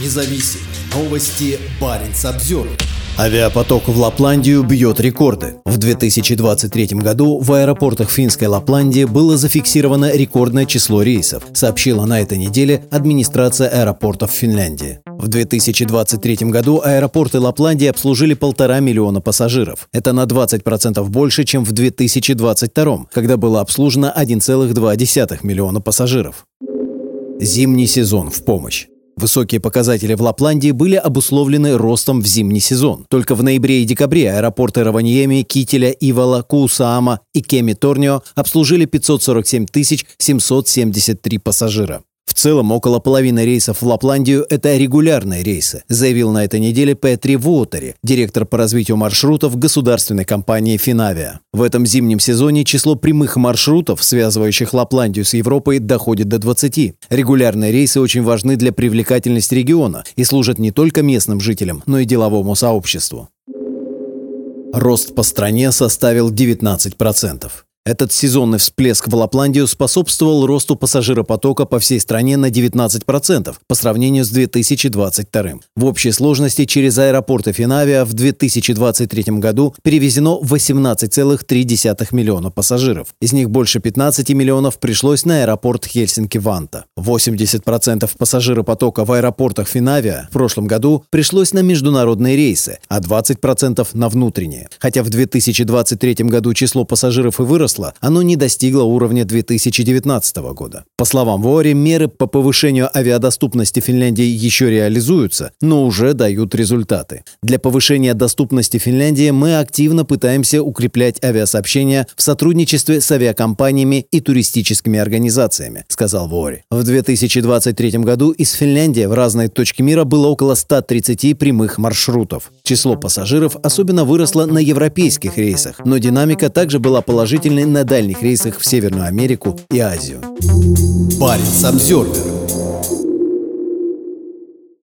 независим. Новости Баренц обзор. Авиапоток в Лапландию бьет рекорды. В 2023 году в аэропортах финской Лапландии было зафиксировано рекордное число рейсов, сообщила на этой неделе администрация аэропортов Финляндии. В 2023 году аэропорты Лапландии обслужили полтора миллиона пассажиров. Это на 20% больше, чем в 2022, когда было обслужено 1,2 миллиона пассажиров. Зимний сезон в помощь. Высокие показатели в Лапландии были обусловлены ростом в зимний сезон. Только в ноябре и декабре аэропорты Раваньеми, Кителя, Ивала, Куусаама и Кеми-Торнио обслужили 547 773 пассажира. В целом, около половины рейсов в Лапландию – это регулярные рейсы, заявил на этой неделе Петри Вотери, директор по развитию маршрутов государственной компании «Финавиа». В этом зимнем сезоне число прямых маршрутов, связывающих Лапландию с Европой, доходит до 20. Регулярные рейсы очень важны для привлекательности региона и служат не только местным жителям, но и деловому сообществу. Рост по стране составил 19%. Этот сезонный всплеск в Лапландию способствовал росту пассажиропотока по всей стране на 19% по сравнению с 2022. В общей сложности через аэропорты Финавиа в 2023 году перевезено 18,3 миллиона пассажиров. Из них больше 15 миллионов пришлось на аэропорт Хельсинки-Ванта. 80% пассажиропотока в аэропортах Финавиа в прошлом году пришлось на международные рейсы, а 20% на внутренние. Хотя в 2023 году число пассажиров и выросло, выросло, оно не достигло уровня 2019 года. По словам Вори, меры по повышению авиадоступности Финляндии еще реализуются, но уже дают результаты. Для повышения доступности Финляндии мы активно пытаемся укреплять авиасообщения в сотрудничестве с авиакомпаниями и туристическими организациями, сказал Вори. В 2023 году из Финляндии в разные точки мира было около 130 прямых маршрутов. Число пассажиров особенно выросло на европейских рейсах, но динамика также была положительной на дальних рейсах в Северную Америку и Азию. Парень Обзервер